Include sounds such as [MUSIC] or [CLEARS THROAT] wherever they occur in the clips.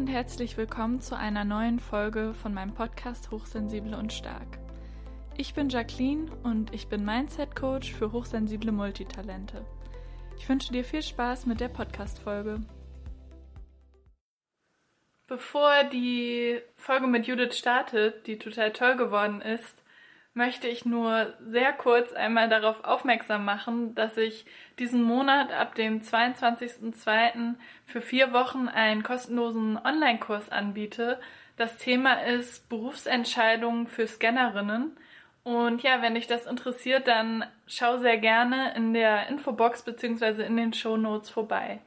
und herzlich willkommen zu einer neuen Folge von meinem Podcast Hochsensible und Stark. Ich bin Jacqueline und ich bin Mindset Coach für hochsensible Multitalente. Ich wünsche dir viel Spaß mit der Podcast-Folge. Bevor die Folge mit Judith startet, die total toll geworden ist, möchte ich nur sehr kurz einmal darauf aufmerksam machen, dass ich diesen Monat ab dem 22.02. für vier Wochen einen kostenlosen Online-Kurs anbiete. Das Thema ist Berufsentscheidungen für Scannerinnen. Und ja, wenn dich das interessiert, dann schau sehr gerne in der Infobox beziehungsweise in den Show Notes vorbei.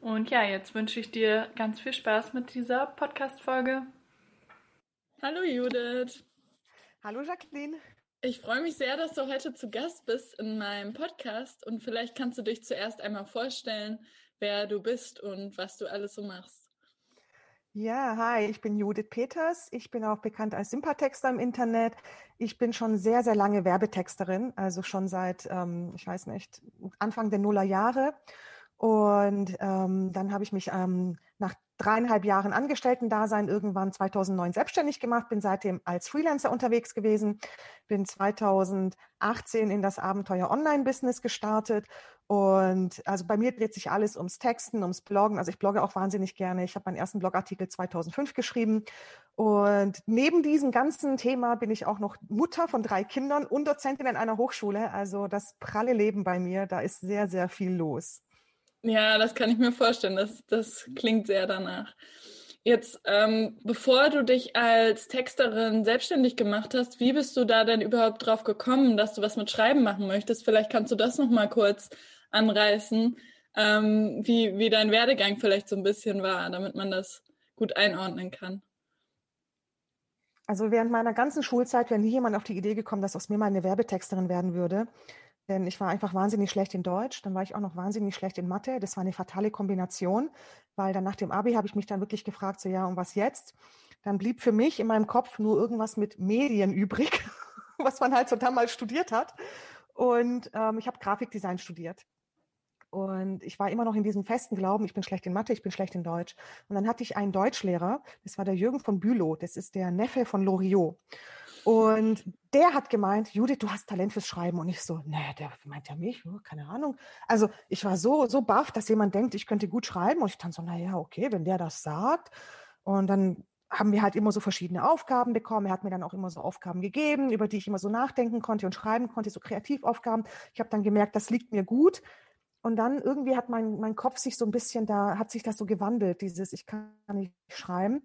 Und ja, jetzt wünsche ich dir ganz viel Spaß mit dieser Podcast-Folge. Hallo Judith. Hallo Jacqueline. Ich freue mich sehr, dass du heute zu Gast bist in meinem Podcast und vielleicht kannst du dich zuerst einmal vorstellen, wer du bist und was du alles so machst. Ja, hi, ich bin Judith Peters. Ich bin auch bekannt als Sympathexter im Internet. Ich bin schon sehr, sehr lange Werbetexterin, also schon seit, ähm, ich weiß nicht, Anfang der Nullerjahre. Und ähm, dann habe ich mich ähm, nach dreieinhalb Jahren Angestellten-Dasein irgendwann 2009 selbstständig gemacht, bin seitdem als Freelancer unterwegs gewesen, bin 2018 in das Abenteuer Online-Business gestartet und also bei mir dreht sich alles ums Texten, ums Bloggen. Also ich blogge auch wahnsinnig gerne. Ich habe meinen ersten Blogartikel 2005 geschrieben und neben diesem ganzen Thema bin ich auch noch Mutter von drei Kindern und Dozentin in einer Hochschule. Also das pralle Leben bei mir, da ist sehr, sehr viel los. Ja, das kann ich mir vorstellen. Das, das klingt sehr danach. Jetzt, ähm, bevor du dich als Texterin selbstständig gemacht hast, wie bist du da denn überhaupt drauf gekommen, dass du was mit Schreiben machen möchtest? Vielleicht kannst du das noch mal kurz anreißen, ähm, wie, wie dein Werdegang vielleicht so ein bisschen war, damit man das gut einordnen kann. Also während meiner ganzen Schulzeit wäre nie jemand auf die Idee gekommen, dass aus mir mal eine Werbetexterin werden würde. Denn ich war einfach wahnsinnig schlecht in Deutsch, dann war ich auch noch wahnsinnig schlecht in Mathe. Das war eine fatale Kombination, weil dann nach dem Abi habe ich mich dann wirklich gefragt, so ja, und was jetzt? Dann blieb für mich in meinem Kopf nur irgendwas mit Medien übrig, [LAUGHS] was man halt so damals studiert hat. Und ähm, ich habe Grafikdesign studiert. Und ich war immer noch in diesem festen Glauben, ich bin schlecht in Mathe, ich bin schlecht in Deutsch. Und dann hatte ich einen Deutschlehrer, das war der Jürgen von Bülow, das ist der Neffe von Loriot. Und der hat gemeint, Judith, du hast Talent fürs Schreiben. Und ich so, nee, der meint ja mich, oh, keine Ahnung. Also ich war so, so baff, dass jemand denkt, ich könnte gut schreiben. Und ich dann so, na ja, okay, wenn der das sagt. Und dann haben wir halt immer so verschiedene Aufgaben bekommen. Er hat mir dann auch immer so Aufgaben gegeben, über die ich immer so nachdenken konnte und schreiben konnte, so Kreativaufgaben. Ich habe dann gemerkt, das liegt mir gut. Und dann irgendwie hat mein, mein Kopf sich so ein bisschen, da hat sich das so gewandelt, dieses, ich kann nicht schreiben.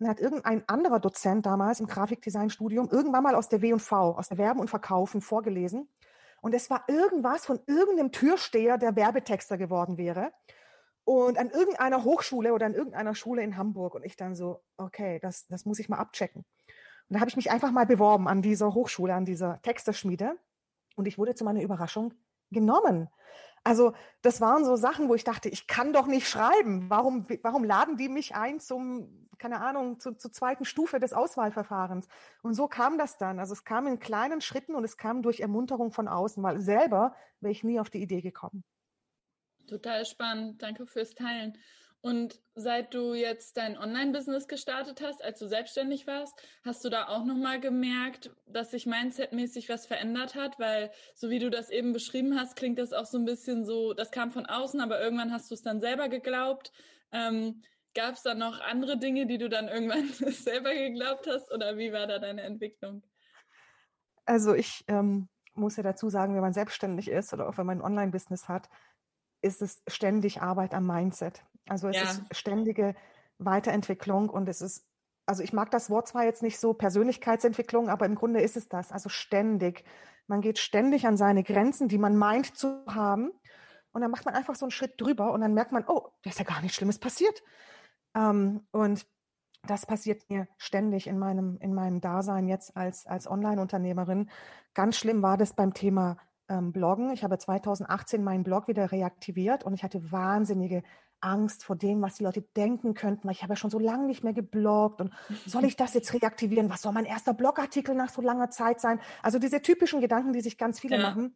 Und dann hat irgendein anderer Dozent damals im Grafikdesign-Studium irgendwann mal aus der W&V, aus der Werben und Verkaufen vorgelesen. Und es war irgendwas von irgendeinem Türsteher, der Werbetexter geworden wäre. Und an irgendeiner Hochschule oder an irgendeiner Schule in Hamburg. Und ich dann so, okay, das, das muss ich mal abchecken. Und da habe ich mich einfach mal beworben an dieser Hochschule, an dieser Texterschmiede. Und ich wurde zu meiner Überraschung genommen. Also das waren so Sachen, wo ich dachte, ich kann doch nicht schreiben. Warum, warum laden die mich ein zum, keine Ahnung, zu, zur zweiten Stufe des Auswahlverfahrens? Und so kam das dann. Also es kam in kleinen Schritten und es kam durch Ermunterung von außen, weil selber wäre ich nie auf die Idee gekommen. Total spannend. Danke fürs Teilen. Und seit du jetzt dein Online-Business gestartet hast, als du selbstständig warst, hast du da auch nochmal gemerkt, dass sich mindsetmäßig was verändert hat? Weil, so wie du das eben beschrieben hast, klingt das auch so ein bisschen so, das kam von außen, aber irgendwann hast du es dann selber geglaubt. Ähm, Gab es da noch andere Dinge, die du dann irgendwann [LAUGHS] selber geglaubt hast? Oder wie war da deine Entwicklung? Also ich ähm, muss ja dazu sagen, wenn man selbstständig ist oder auch wenn man ein Online-Business hat, ist es ständig Arbeit am Mindset. Also es ja. ist ständige Weiterentwicklung und es ist, also ich mag das Wort zwar jetzt nicht so Persönlichkeitsentwicklung, aber im Grunde ist es das. Also ständig. Man geht ständig an seine Grenzen, die man meint zu haben. Und dann macht man einfach so einen Schritt drüber und dann merkt man, oh, da ist ja gar nichts Schlimmes passiert. Ähm, und das passiert mir ständig in meinem, in meinem Dasein jetzt als, als Online-Unternehmerin. Ganz schlimm war das beim Thema ähm, Bloggen. Ich habe 2018 meinen Blog wieder reaktiviert und ich hatte wahnsinnige Angst vor dem, was die Leute denken könnten, weil ich habe ja schon so lange nicht mehr gebloggt und soll [LAUGHS] ich das jetzt reaktivieren? Was soll mein erster Blogartikel nach so langer Zeit sein? Also diese typischen Gedanken, die sich ganz viele ja. machen.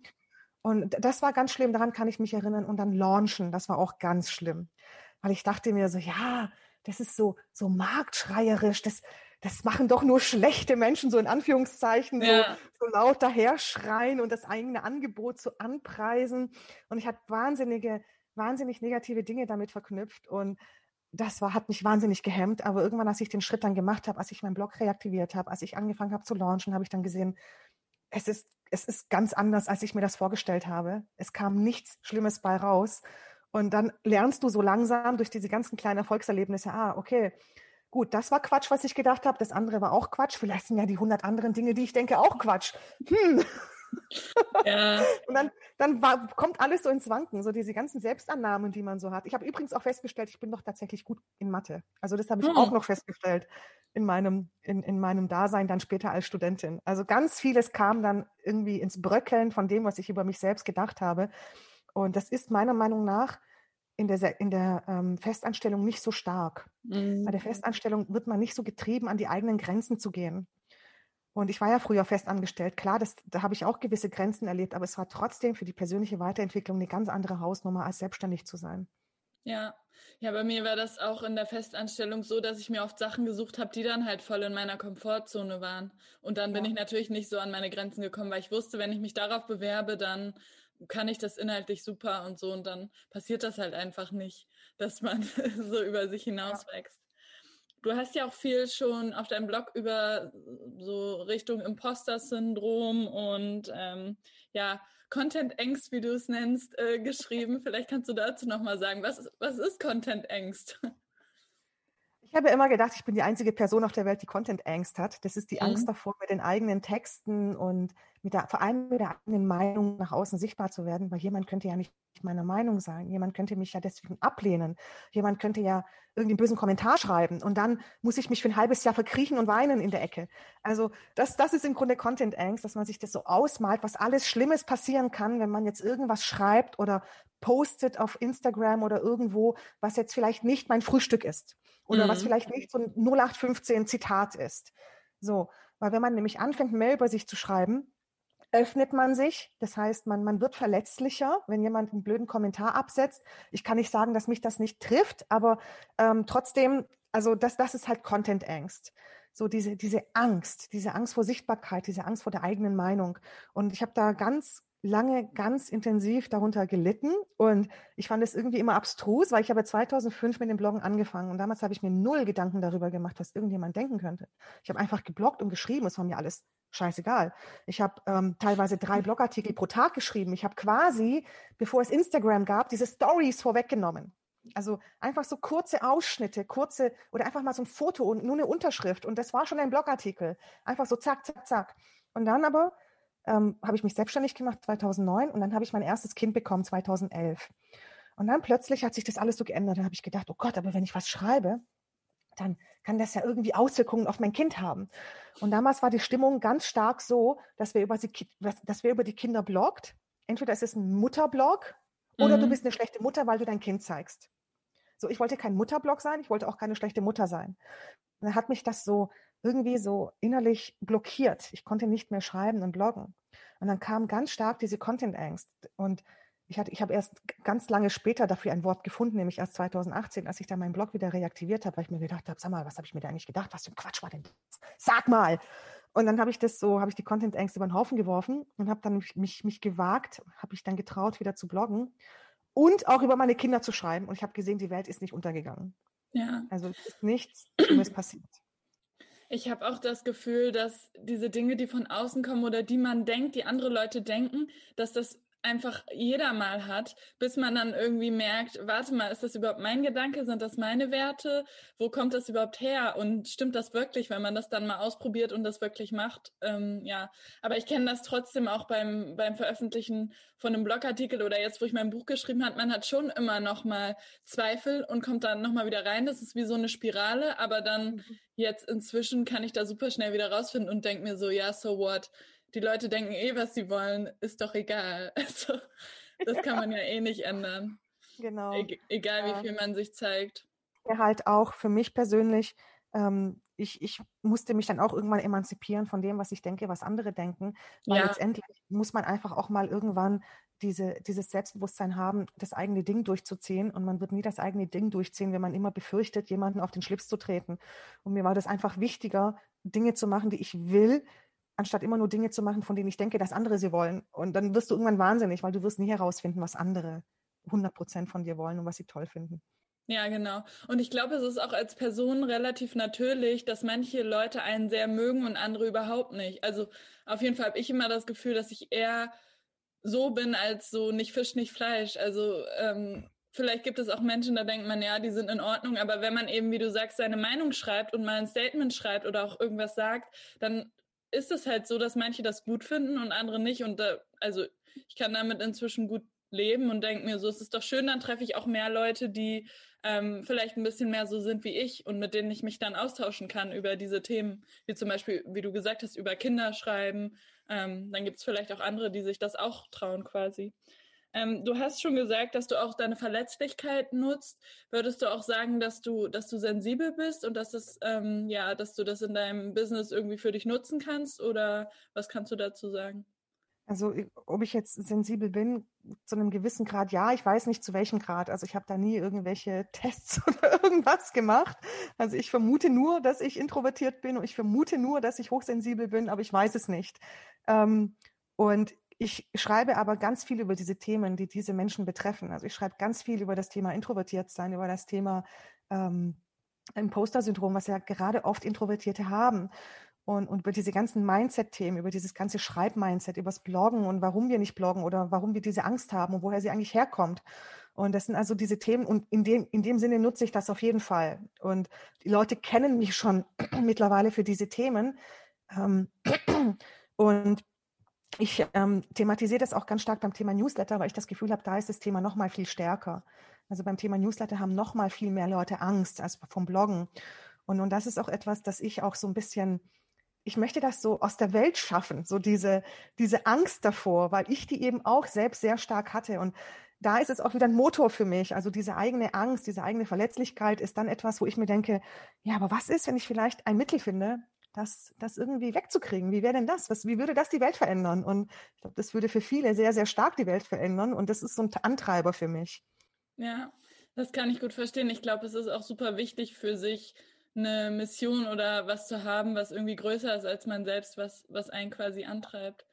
Und das war ganz schlimm, daran kann ich mich erinnern. Und dann launchen, das war auch ganz schlimm. Weil ich dachte mir so, ja, das ist so, so marktschreierisch, das, das machen doch nur schlechte Menschen, so in Anführungszeichen, ja. so, so laut daherschreien und das eigene Angebot so anpreisen. Und ich hatte wahnsinnige, wahnsinnig negative Dinge damit verknüpft und das war, hat mich wahnsinnig gehemmt. Aber irgendwann, als ich den Schritt dann gemacht habe, als ich meinen Blog reaktiviert habe, als ich angefangen habe zu launchen, habe ich dann gesehen, es ist, es ist ganz anders, als ich mir das vorgestellt habe. Es kam nichts Schlimmes bei raus. Und dann lernst du so langsam durch diese ganzen kleinen Erfolgserlebnisse, ah, okay, gut, das war Quatsch, was ich gedacht habe, das andere war auch Quatsch, vielleicht sind ja die hundert anderen Dinge, die ich denke, auch Quatsch. Hm. [LAUGHS] Ja. Und dann, dann war, kommt alles so ins Wanken, so diese ganzen Selbstannahmen, die man so hat. Ich habe übrigens auch festgestellt, ich bin doch tatsächlich gut in Mathe. Also das habe ich hm. auch noch festgestellt in meinem, in, in meinem Dasein dann später als Studentin. Also ganz vieles kam dann irgendwie ins Bröckeln von dem, was ich über mich selbst gedacht habe. Und das ist meiner Meinung nach in der, in der ähm, Festanstellung nicht so stark. Mhm. Bei der mhm. Festanstellung wird man nicht so getrieben, an die eigenen Grenzen zu gehen. Und ich war ja früher festangestellt. Klar, das, da habe ich auch gewisse Grenzen erlebt, aber es war trotzdem für die persönliche Weiterentwicklung eine ganz andere Hausnummer, als selbstständig zu sein. Ja, ja, bei mir war das auch in der Festanstellung so, dass ich mir oft Sachen gesucht habe, die dann halt voll in meiner Komfortzone waren. Und dann bin ich natürlich nicht so an meine Grenzen gekommen, weil ich wusste, wenn ich mich darauf bewerbe, dann kann ich das inhaltlich super und so und dann passiert das halt einfach nicht, dass man [LAUGHS] so über sich hinauswächst. Du hast ja auch viel schon auf deinem Blog über so Richtung Imposter-Syndrom und ähm, ja, Content-Angst, wie du es nennst, äh, geschrieben. Vielleicht kannst du dazu nochmal sagen, was, was ist Content-Angst? Ich habe immer gedacht, ich bin die einzige Person auf der Welt, die Content-Angst hat. Das ist die mhm. Angst davor, mit den eigenen Texten und mit der, vor allem mit der eigenen Meinung nach außen sichtbar zu werden, weil jemand könnte ja nicht meiner Meinung sein. Jemand könnte mich ja deswegen ablehnen. Jemand könnte ja irgendwie einen bösen Kommentar schreiben und dann muss ich mich für ein halbes Jahr verkriechen und weinen in der Ecke. Also das, das ist im Grunde Content-Angst, dass man sich das so ausmalt, was alles Schlimmes passieren kann, wenn man jetzt irgendwas schreibt oder postet auf Instagram oder irgendwo, was jetzt vielleicht nicht mein Frühstück ist oder mhm. was vielleicht nicht so ein 0815 Zitat ist. So, weil wenn man nämlich anfängt, Mail über sich zu schreiben, öffnet man sich. Das heißt, man, man wird verletzlicher, wenn jemand einen blöden Kommentar absetzt. Ich kann nicht sagen, dass mich das nicht trifft, aber ähm, trotzdem, also das, das ist halt Content-Angst. So diese, diese Angst, diese Angst vor Sichtbarkeit, diese Angst vor der eigenen Meinung. Und ich habe da ganz lange ganz intensiv darunter gelitten und ich fand es irgendwie immer abstrus, weil ich habe 2005 mit dem Bloggen angefangen und damals habe ich mir null Gedanken darüber gemacht, was irgendjemand denken könnte. Ich habe einfach gebloggt und geschrieben, es war mir alles scheißegal. Ich habe ähm, teilweise drei Blogartikel pro Tag geschrieben. Ich habe quasi, bevor es Instagram gab, diese Stories vorweggenommen. Also einfach so kurze Ausschnitte, kurze oder einfach mal so ein Foto und nur eine Unterschrift und das war schon ein Blogartikel. Einfach so zack, zack, zack. Und dann aber ähm, habe ich mich selbstständig gemacht 2009 und dann habe ich mein erstes Kind bekommen 2011. Und dann plötzlich hat sich das alles so geändert. Da habe ich gedacht, oh Gott, aber wenn ich was schreibe, dann kann das ja irgendwie Auswirkungen auf mein Kind haben. Und damals war die Stimmung ganz stark so, dass wir über die, dass wir über die Kinder bloggt. Entweder ist es ein Mutterblog oder mhm. du bist eine schlechte Mutter, weil du dein Kind zeigst. So, ich wollte kein Mutterblog sein, ich wollte auch keine schlechte Mutter sein. Und dann hat mich das so irgendwie so innerlich blockiert. Ich konnte nicht mehr schreiben und bloggen. Und dann kam ganz stark diese Content-Angst. Und ich, hatte, ich habe erst ganz lange später dafür ein Wort gefunden, nämlich erst 2018, als ich dann meinen Blog wieder reaktiviert habe, weil ich mir gedacht habe, sag mal, was habe ich mir da eigentlich gedacht? Was für ein Quatsch war denn das? Sag mal! Und dann habe ich das so, habe ich die Content-Ängste über den Haufen geworfen und habe dann mich, mich, mich gewagt, habe ich dann getraut, wieder zu bloggen und auch über meine Kinder zu schreiben. Und ich habe gesehen, die Welt ist nicht untergegangen. Ja. Also es ist nichts Schlimmes passiert. Ich habe auch das Gefühl, dass diese Dinge, die von außen kommen oder die man denkt, die andere Leute denken, dass das einfach jeder mal hat, bis man dann irgendwie merkt, warte mal, ist das überhaupt mein Gedanke? Sind das meine Werte? Wo kommt das überhaupt her? Und stimmt das wirklich, wenn man das dann mal ausprobiert und das wirklich macht? Ähm, ja, aber ich kenne das trotzdem auch beim, beim Veröffentlichen von einem Blogartikel oder jetzt, wo ich mein Buch geschrieben habe, man hat schon immer noch mal Zweifel und kommt dann noch mal wieder rein. Das ist wie so eine Spirale, aber dann mhm. jetzt inzwischen kann ich da super schnell wieder rausfinden und denke mir so, ja, so what? Die Leute denken eh, was sie wollen, ist doch egal. [LAUGHS] Also das kann man ja eh nicht ändern. Genau. E egal ja. wie viel man sich zeigt. Ja, halt auch für mich persönlich, ähm, ich, ich musste mich dann auch irgendwann emanzipieren von dem, was ich denke, was andere denken. Weil ja. letztendlich muss man einfach auch mal irgendwann diese, dieses Selbstbewusstsein haben, das eigene Ding durchzuziehen. Und man wird nie das eigene Ding durchziehen, wenn man immer befürchtet, jemanden auf den Schlips zu treten. Und mir war das einfach wichtiger, Dinge zu machen, die ich will, anstatt immer nur Dinge zu machen, von denen ich denke, dass andere sie wollen. Und dann wirst du irgendwann wahnsinnig, weil du wirst nie herausfinden, was andere 100 Prozent von dir wollen und was sie toll finden. Ja, genau. Und ich glaube, es ist auch als Person relativ natürlich, dass manche Leute einen sehr mögen und andere überhaupt nicht. Also auf jeden Fall habe ich immer das Gefühl, dass ich eher so bin als so nicht Fisch, nicht Fleisch. Also ähm, vielleicht gibt es auch Menschen, da denkt man, ja, die sind in Ordnung, aber wenn man eben, wie du sagst, seine Meinung schreibt und mal ein Statement schreibt oder auch irgendwas sagt, dann ist es halt so, dass manche das gut finden und andere nicht. Und da, also ich kann damit inzwischen gut leben und denke mir so, es ist doch schön, dann treffe ich auch mehr Leute, die ähm, vielleicht ein bisschen mehr so sind wie ich und mit denen ich mich dann austauschen kann über diese Themen, wie zum Beispiel, wie du gesagt hast, über Kinderschreiben. Ähm, dann gibt es vielleicht auch andere, die sich das auch trauen quasi. Ähm, du hast schon gesagt, dass du auch deine Verletzlichkeit nutzt. Würdest du auch sagen, dass du, dass du sensibel bist und dass das, ähm, ja, dass du das in deinem Business irgendwie für dich nutzen kannst? Oder was kannst du dazu sagen? Also ob ich jetzt sensibel bin, zu einem gewissen Grad, ja, ich weiß nicht zu welchem Grad. Also ich habe da nie irgendwelche [LAUGHS] Tests oder irgendwas gemacht. Also ich vermute nur, dass ich introvertiert bin und ich vermute nur, dass ich hochsensibel bin, aber ich weiß es nicht. Ähm, und ich schreibe aber ganz viel über diese Themen, die diese Menschen betreffen. Also ich schreibe ganz viel über das Thema introvertiert sein, über das Thema ähm, Imposter-Syndrom, was ja gerade oft Introvertierte haben und, und über diese ganzen Mindset-Themen, über dieses ganze Schreib-Mindset, übers Bloggen und warum wir nicht bloggen oder warum wir diese Angst haben und woher sie eigentlich herkommt. Und das sind also diese Themen und in dem, in dem Sinne nutze ich das auf jeden Fall. Und die Leute kennen mich schon [CLEARS THROAT] mittlerweile für diese Themen. Ähm, [CLEARS THROAT] und ich ähm, thematisiere das auch ganz stark beim Thema Newsletter, weil ich das Gefühl habe, da ist das Thema noch mal viel stärker. Also beim Thema Newsletter haben noch mal viel mehr Leute Angst als vom Bloggen. Und, und das ist auch etwas, das ich auch so ein bisschen ich möchte das so aus der Welt schaffen, so diese, diese Angst davor, weil ich die eben auch selbst sehr stark hatte. Und da ist es auch wieder ein Motor für mich. Also diese eigene Angst, diese eigene Verletzlichkeit ist dann etwas, wo ich mir denke, ja, aber was ist, wenn ich vielleicht ein Mittel finde, das, das irgendwie wegzukriegen? Wie wäre denn das? Was, wie würde das die Welt verändern? Und ich glaube, das würde für viele sehr, sehr stark die Welt verändern. Und das ist so ein Antreiber für mich. Ja, das kann ich gut verstehen. Ich glaube, es ist auch super wichtig für sich, eine Mission oder was zu haben, was irgendwie größer ist als man selbst, was, was einen quasi antreibt.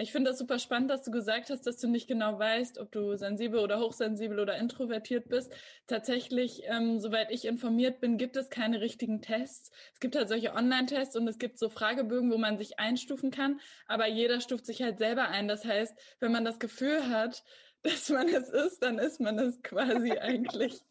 Ich finde das super spannend, dass du gesagt hast, dass du nicht genau weißt, ob du sensibel oder hochsensibel oder introvertiert bist. Tatsächlich, ähm, soweit ich informiert bin, gibt es keine richtigen Tests. Es gibt halt solche Online-Tests und es gibt so Fragebögen, wo man sich einstufen kann, aber jeder stuft sich halt selber ein. Das heißt, wenn man das Gefühl hat, [LAUGHS] dass man es ist, dann ist man es quasi [LAUGHS] eigentlich.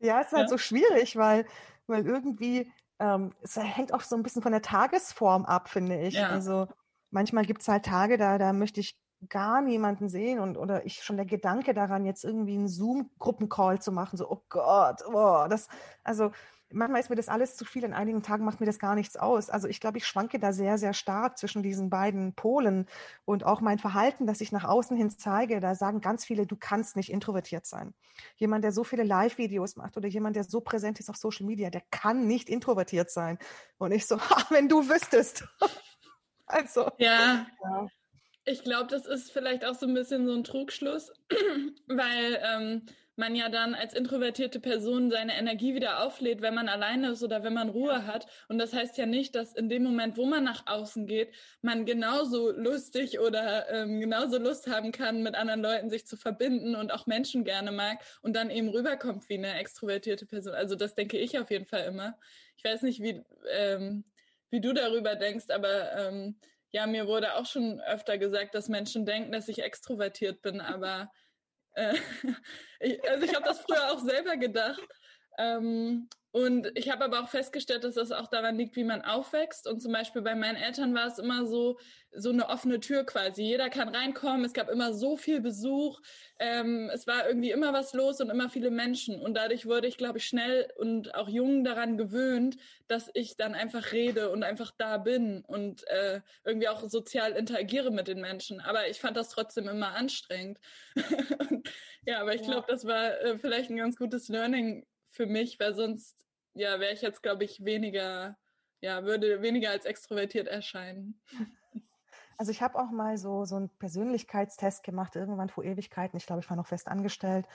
Ja, es ist halt ja. so schwierig, weil weil irgendwie, ähm, es hängt auch so ein bisschen von der Tagesform ab, finde ich. Ja. Also manchmal gibt es halt Tage, da, da möchte ich gar niemanden sehen und oder ich schon der Gedanke daran, jetzt irgendwie einen Zoom-Gruppencall zu machen, so, oh Gott, oh, das, also manchmal ist mir das alles zu viel. In einigen Tagen macht mir das gar nichts aus. Also ich glaube, ich schwanke da sehr, sehr stark zwischen diesen beiden Polen und auch mein Verhalten, das ich nach außen hin zeige. Da sagen ganz viele, du kannst nicht introvertiert sein. Jemand, der so viele Live-Videos macht oder jemand, der so präsent ist auf Social Media, der kann nicht introvertiert sein. Und ich so, [LAUGHS] wenn du wüsstest. Also. Ja. ja. Ich glaube, das ist vielleicht auch so ein bisschen so ein Trugschluss, [CLEARS THROAT] weil ähm, man ja dann als introvertierte Person seine Energie wieder auflädt, wenn man alleine ist oder wenn man Ruhe hat. Und das heißt ja nicht, dass in dem Moment, wo man nach außen geht, man genauso lustig oder ähm, genauso Lust haben kann, mit anderen Leuten sich zu verbinden und auch Menschen gerne mag und dann eben rüberkommt wie eine extrovertierte Person. Also das denke ich auf jeden Fall immer. Ich weiß nicht, wie, ähm, wie du darüber denkst, aber ähm, ja, mir wurde auch schon öfter gesagt, dass Menschen denken, dass ich extrovertiert bin, aber äh, [LAUGHS] ich, also ich habe das früher auch selber gedacht. Ähm, und ich habe aber auch festgestellt, dass das auch daran liegt, wie man aufwächst. Und zum Beispiel bei meinen Eltern war es immer so, so eine offene Tür quasi. Jeder kann reinkommen. Es gab immer so viel Besuch. Ähm, es war irgendwie immer was los und immer viele Menschen. Und dadurch wurde ich, glaube ich, schnell und auch jung daran gewöhnt, dass ich dann einfach rede und einfach da bin und äh, irgendwie auch sozial interagiere mit den Menschen. Aber ich fand das trotzdem immer anstrengend. [LAUGHS] ja, aber ich glaube, das war äh, vielleicht ein ganz gutes Learning für mich, weil sonst ja, wäre ich jetzt, glaube ich, weniger, ja, würde weniger als extrovertiert erscheinen. [LAUGHS] Also ich habe auch mal so, so einen Persönlichkeitstest gemacht, irgendwann vor Ewigkeiten. Ich glaube, ich war noch fest angestellt.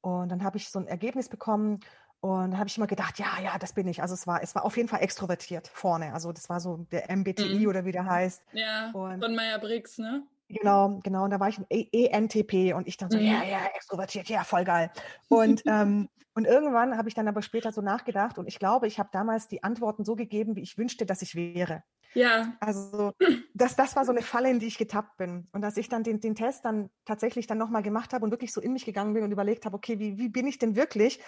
Und dann habe ich so ein Ergebnis bekommen und da habe ich immer gedacht, ja, ja, das bin ich. Also es war, es war auf jeden Fall extrovertiert vorne. Also das war so der MBTI mhm. oder wie der heißt. Ja, und, von Meyer Briggs, ne? Genau, genau. Und da war ich ein ENTP und ich dann so, mhm. ja, ja, extrovertiert, ja, voll geil. [LAUGHS] Und, ähm, und irgendwann habe ich dann aber später so nachgedacht und ich glaube, ich habe damals die Antworten so gegeben, wie ich wünschte, dass ich wäre. Ja. Also [CLEARS THROAT] das, das war so eine Falle, in die ich getappt bin. Und dass ich dann den, den Test dann tatsächlich dann nochmal gemacht habe und wirklich so in mich gegangen bin und überlegt habe, okay, wie, wie bin ich denn wirklich?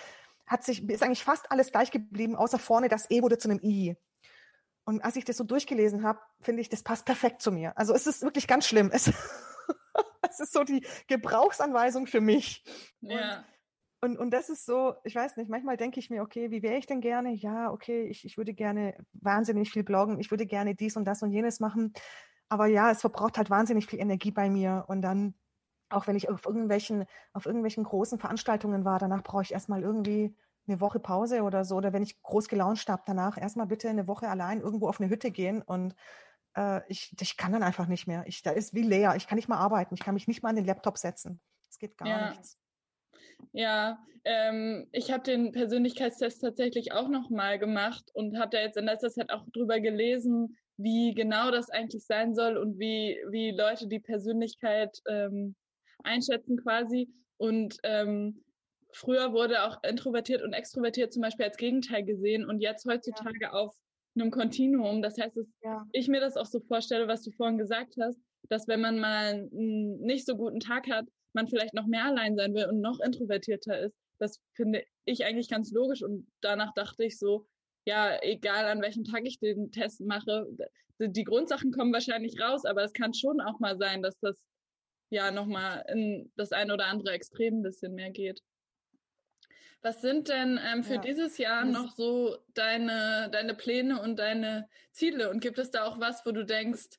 Hat sich, ist eigentlich fast alles gleich geblieben, außer vorne das E wurde zu einem I. Und als ich das so durchgelesen habe, finde ich, das passt perfekt zu mir. Also es ist wirklich ganz schlimm. [LAUGHS] Es, es ist so die Gebrauchsanweisung für mich. Ja. Und, und, und das ist so, ich weiß nicht, manchmal denke ich mir, okay, wie wäre ich denn gerne? Ja, okay, ich, ich würde gerne wahnsinnig viel bloggen, ich würde gerne dies und das und jenes machen. Aber ja, es verbraucht halt wahnsinnig viel Energie bei mir. Und dann, auch wenn ich auf irgendwelchen, auf irgendwelchen großen Veranstaltungen war, danach brauche ich erstmal irgendwie eine Woche Pause oder so, oder wenn ich groß gelauncht habe, danach erstmal bitte eine Woche allein irgendwo auf eine Hütte gehen und äh, ich, ich kann dann einfach nicht mehr. Ich, da ist wie leer. Ich kann nicht mal arbeiten. Ich kann mich nicht mal an den Laptop setzen. Es geht gar ja. nichts. Ja, ähm, ich habe den Persönlichkeitstest tatsächlich auch nochmal gemacht und habe da jetzt in letzter Zeit auch drüber gelesen, wie genau das eigentlich sein soll und wie, wie Leute die Persönlichkeit ähm, einschätzen quasi. Und ähm, früher wurde auch introvertiert und extrovertiert zum Beispiel als Gegenteil gesehen und jetzt heutzutage ja. auf einem Kontinuum. Das heißt, dass ja. ich mir das auch so vorstelle, was du vorhin gesagt hast, dass wenn man mal einen nicht so guten Tag hat, man vielleicht noch mehr allein sein will und noch introvertierter ist. Das finde ich eigentlich ganz logisch und danach dachte ich so, ja, egal an welchem Tag ich den Test mache, die Grundsachen kommen wahrscheinlich raus, aber es kann schon auch mal sein, dass das ja nochmal in das ein oder andere Extrem ein bisschen mehr geht. Was sind denn ähm, für ja. dieses Jahr noch so deine, deine Pläne und deine Ziele? Und gibt es da auch was, wo du denkst,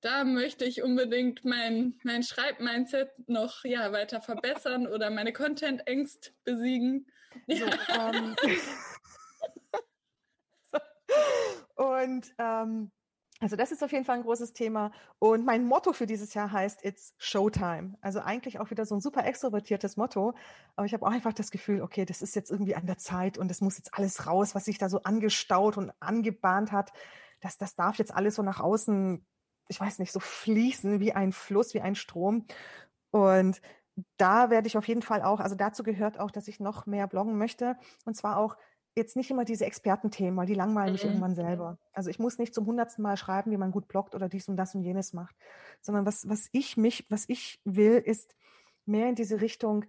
da möchte ich unbedingt mein, mein Schreibmindset noch ja, weiter verbessern oder meine Content-Ängst besiegen? So, [LAUGHS] ähm, [LAUGHS] [LAUGHS] und ähm, also das ist auf jeden Fall ein großes Thema. Und mein Motto für dieses Jahr heißt It's Showtime. Also eigentlich auch wieder so ein super extrovertiertes Motto. Aber ich habe auch einfach das Gefühl, okay, das ist jetzt irgendwie an der Zeit und es muss jetzt alles raus, was sich da so angestaut und angebahnt hat. Das, das darf jetzt alles so nach außen, ich weiß nicht, so fließen wie ein Fluss, wie ein Strom. Und da werde ich auf jeden Fall auch, also dazu gehört auch, dass ich noch mehr bloggen möchte. Und zwar auch jetzt nicht immer diese Expertenthemen, weil die langweilen mich mhm. irgendwann selber. Also ich muss nicht zum hundertsten Mal schreiben, wie man gut bloggt oder dies und das und jenes macht, sondern was, was ich mich, was ich will, ist mehr in diese Richtung,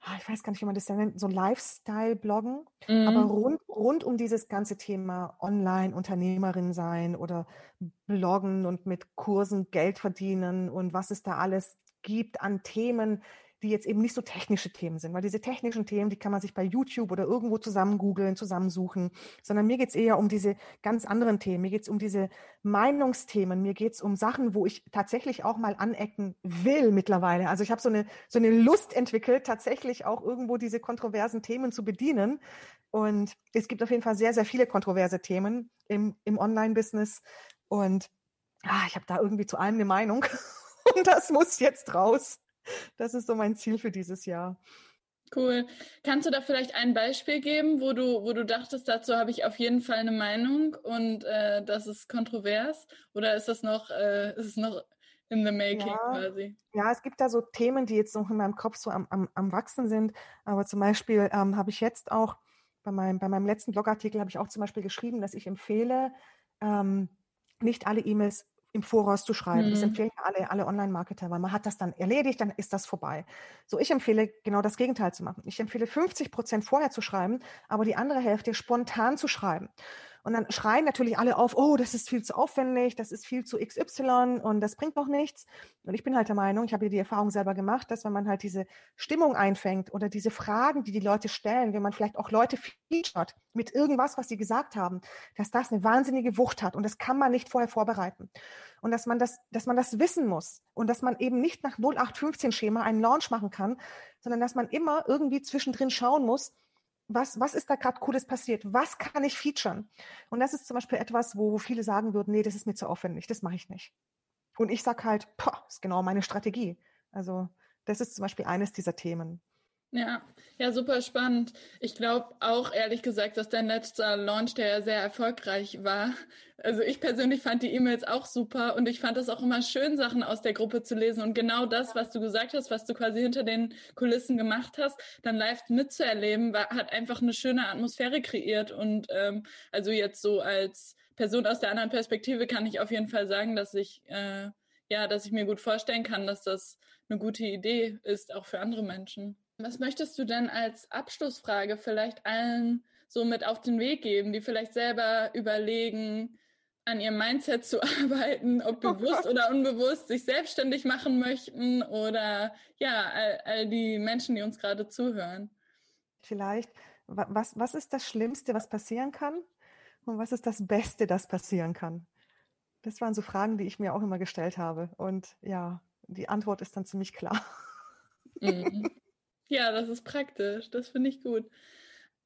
ah, ich weiß gar nicht, wie man das nennt, so Lifestyle-Bloggen, mhm. aber rund, rund um dieses ganze Thema Online-Unternehmerin sein oder Bloggen und mit Kursen Geld verdienen und was es da alles gibt an Themen, die jetzt eben nicht so technische Themen sind, weil diese technischen Themen, die kann man sich bei YouTube oder irgendwo zusammen googeln, zusammensuchen, sondern mir geht's eher um diese ganz anderen Themen. Mir geht's um diese Meinungsthemen, mir geht's um Sachen, wo ich tatsächlich auch mal anecken will mittlerweile. Also ich habe so eine, so eine Lust entwickelt, tatsächlich auch irgendwo diese kontroversen Themen zu bedienen. Und es gibt auf jeden Fall sehr, sehr viele kontroverse Themen im, im Online-Business. Und ah, ich habe da irgendwie zu allem eine Meinung. [LAUGHS] Und das muss jetzt raus. Das ist so mein Ziel für dieses Jahr. Cool. Kannst du da vielleicht ein Beispiel geben, wo du, wo du dachtest, dazu habe ich auf jeden Fall eine Meinung und äh, das ist kontrovers? Oder ist das noch, äh, ist es noch in the making ja, quasi? Ja, es gibt da so Themen, die jetzt noch in meinem Kopf so am, am, am Wachsen sind. Aber zum Beispiel ähm, habe ich jetzt auch bei meinem, bei meinem letzten Blogartikel habe ich auch zum Beispiel geschrieben, dass ich empfehle, ähm, nicht alle E-Mails im Voraus zu schreiben. Mhm. Das empfehlen alle, alle Online-Marketer, weil man hat das dann erledigt, dann ist das vorbei. So, ich empfehle genau das Gegenteil zu machen. Ich empfehle 50 Prozent vorher zu schreiben, aber die andere Hälfte spontan zu schreiben. Und dann schreien natürlich alle auf, oh, das ist viel zu aufwendig, das ist viel zu XY und das bringt noch nichts. Und ich bin halt der Meinung, ich habe ja die Erfahrung selber gemacht, dass wenn man halt diese Stimmung einfängt oder diese Fragen, die die Leute stellen, wenn man vielleicht auch Leute featuret mit irgendwas, was sie gesagt haben, dass das eine wahnsinnige Wucht hat und das kann man nicht vorher vorbereiten. Und dass man das, dass man das wissen muss und dass man eben nicht nach 0815 Schema einen Launch machen kann, sondern dass man immer irgendwie zwischendrin schauen muss, was, was ist da gerade Cooles passiert? Was kann ich featuren? Und das ist zum Beispiel etwas, wo viele sagen würden, nee, das ist mir zu aufwendig, das mache ich nicht. Und ich sag halt, boah, ist genau meine Strategie. Also das ist zum Beispiel eines dieser Themen. Ja, ja, super spannend. Ich glaube auch ehrlich gesagt, dass dein letzter Launch, der ja sehr erfolgreich war. Also ich persönlich fand die E-Mails auch super und ich fand es auch immer schön, Sachen aus der Gruppe zu lesen und genau das, was du gesagt hast, was du quasi hinter den Kulissen gemacht hast, dann live mitzuerleben, war, hat einfach eine schöne Atmosphäre kreiert und ähm, also jetzt so als Person aus der anderen Perspektive kann ich auf jeden Fall sagen, dass ich äh, ja, dass ich mir gut vorstellen kann, dass das eine gute Idee ist, auch für andere Menschen. Was möchtest du denn als Abschlussfrage vielleicht allen so mit auf den Weg geben, die vielleicht selber überlegen, an ihrem Mindset zu [LAUGHS] arbeiten, ob oh bewusst oh oder unbewusst, sich selbstständig machen möchten oder ja, all, all die Menschen, die uns gerade zuhören? Vielleicht, was, was ist das Schlimmste, was passieren kann? Und was ist das Beste, das passieren kann? Das waren so Fragen, die ich mir auch immer gestellt habe. Und ja, die Antwort ist dann ziemlich klar. Mhm. Ja, das ist praktisch. Das finde ich gut.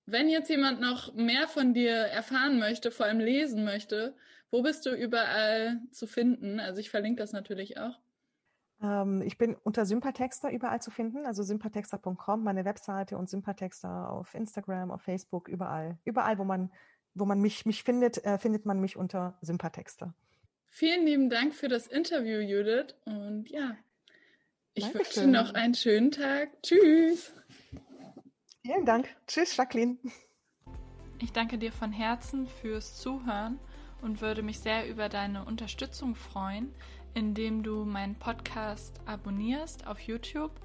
Wenn jetzt jemand noch mehr von dir erfahren möchte, vor allem lesen möchte, wo bist du überall zu finden? Also ich verlinke das natürlich auch. Ähm, ich bin unter Sympathexter überall zu finden, also sympathexter.com, meine Webseite und Sympathexter auf Instagram, auf Facebook, überall. Überall, wo man, wo man mich, mich findet, äh, findet man mich unter Sympathexter. Vielen lieben Dank für das Interview, Judith. Und ja, ich wünsche dir noch einen schönen Tag. Tschüss. Vielen Dank. Tschüss, Jacqueline. Ich danke dir von Herzen fürs Zuhören und würde mich sehr über deine Unterstützung freuen, indem du meinen Podcast abonnierst auf YouTube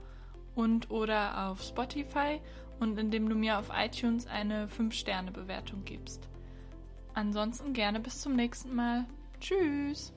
und oder auf Spotify und indem du mir auf iTunes eine 5-Sterne-Bewertung gibst. Ansonsten gerne bis zum nächsten Mal. Tschüss.